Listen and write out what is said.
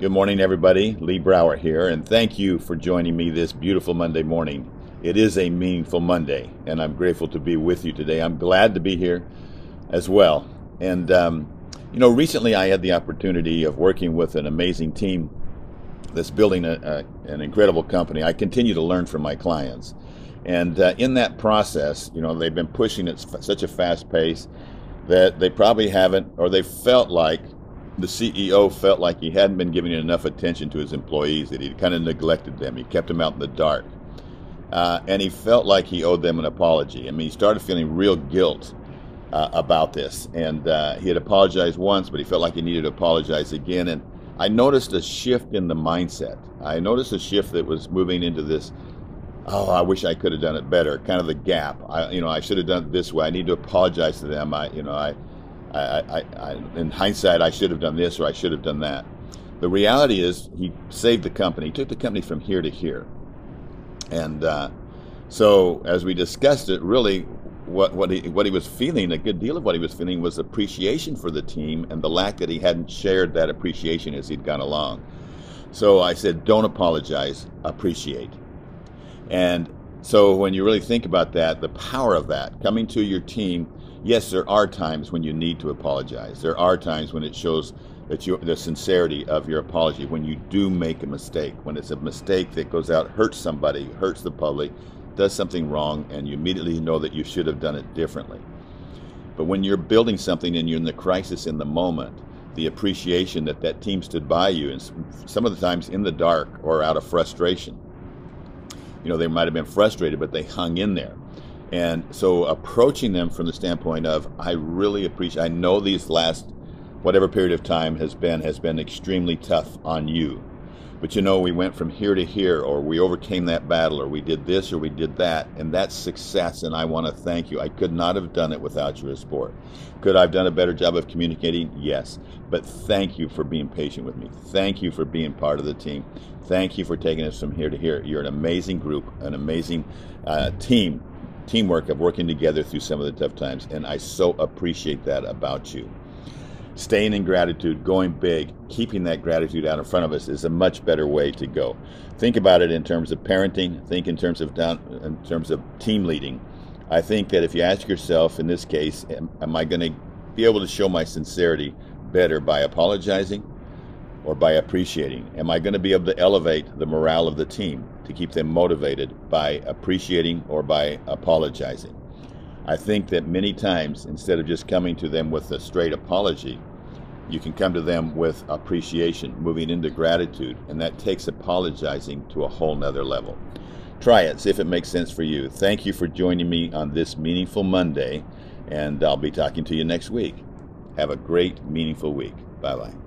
Good morning, everybody. Lee Brower here, and thank you for joining me this beautiful Monday morning. It is a meaningful Monday, and I'm grateful to be with you today. I'm glad to be here as well. And, um, you know, recently I had the opportunity of working with an amazing team that's building a, a, an incredible company. I continue to learn from my clients. And uh, in that process, you know, they've been pushing at such a fast pace that they probably haven't, or they felt like the CEO felt like he hadn't been giving enough attention to his employees, that he'd kind of neglected them. He kept them out in the dark. Uh, and he felt like he owed them an apology. I mean, he started feeling real guilt uh, about this. And uh, he had apologized once, but he felt like he needed to apologize again. And I noticed a shift in the mindset. I noticed a shift that was moving into this, oh, I wish I could have done it better, kind of the gap. I, you know, I should have done it this way. I need to apologize to them. I, you know, I, I, I, I, in hindsight, I should have done this or I should have done that. The reality is, he saved the company. Took the company from here to here. And uh, so, as we discussed it, really, what what he what he was feeling, a good deal of what he was feeling, was appreciation for the team and the lack that he hadn't shared that appreciation as he'd gone along. So I said, don't apologize, appreciate. And so when you really think about that, the power of that coming to your team yes, there are times when you need to apologize. There are times when it shows that you the sincerity of your apology when you do make a mistake. When it's a mistake that goes out, hurts somebody, hurts the public, does something wrong, and you immediately know that you should have done it differently. But when you're building something and you're in the crisis in the moment, the appreciation that that team stood by you, and some of the times in the dark or out of frustration. You know, they might have been frustrated, but they hung in there. And so approaching them from the standpoint of, I really appreciate, I know these last whatever period of time has been has been extremely tough on you. But you know, we went from here to here, or we overcame that battle, or we did this, or we did that, and that's success. And I want to thank you. I could not have done it without your support. Could I have done a better job of communicating? Yes. But thank you for being patient with me. Thank you for being part of the team. Thank you for taking us from here to here. You're an amazing group, an amazing uh, team teamwork of working together through some of the tough times. And I so appreciate that about you. Staying in gratitude, going big, keeping that gratitude out in front of us is a much better way to go. Think about it in terms of parenting. Think in terms of down, in terms of team leading. I think that if you ask yourself, in this case, am, am I going to be able to show my sincerity better by apologizing or by appreciating? Am I going to be able to elevate the morale of the team to keep them motivated by appreciating or by apologizing? I think that many times, instead of just coming to them with a straight apology, you can come to them with appreciation, moving into gratitude, and that takes apologizing to a whole nother level. Try it, see if it makes sense for you. Thank you for joining me on this meaningful Monday, and I'll be talking to you next week. Have a great, meaningful week. Bye bye.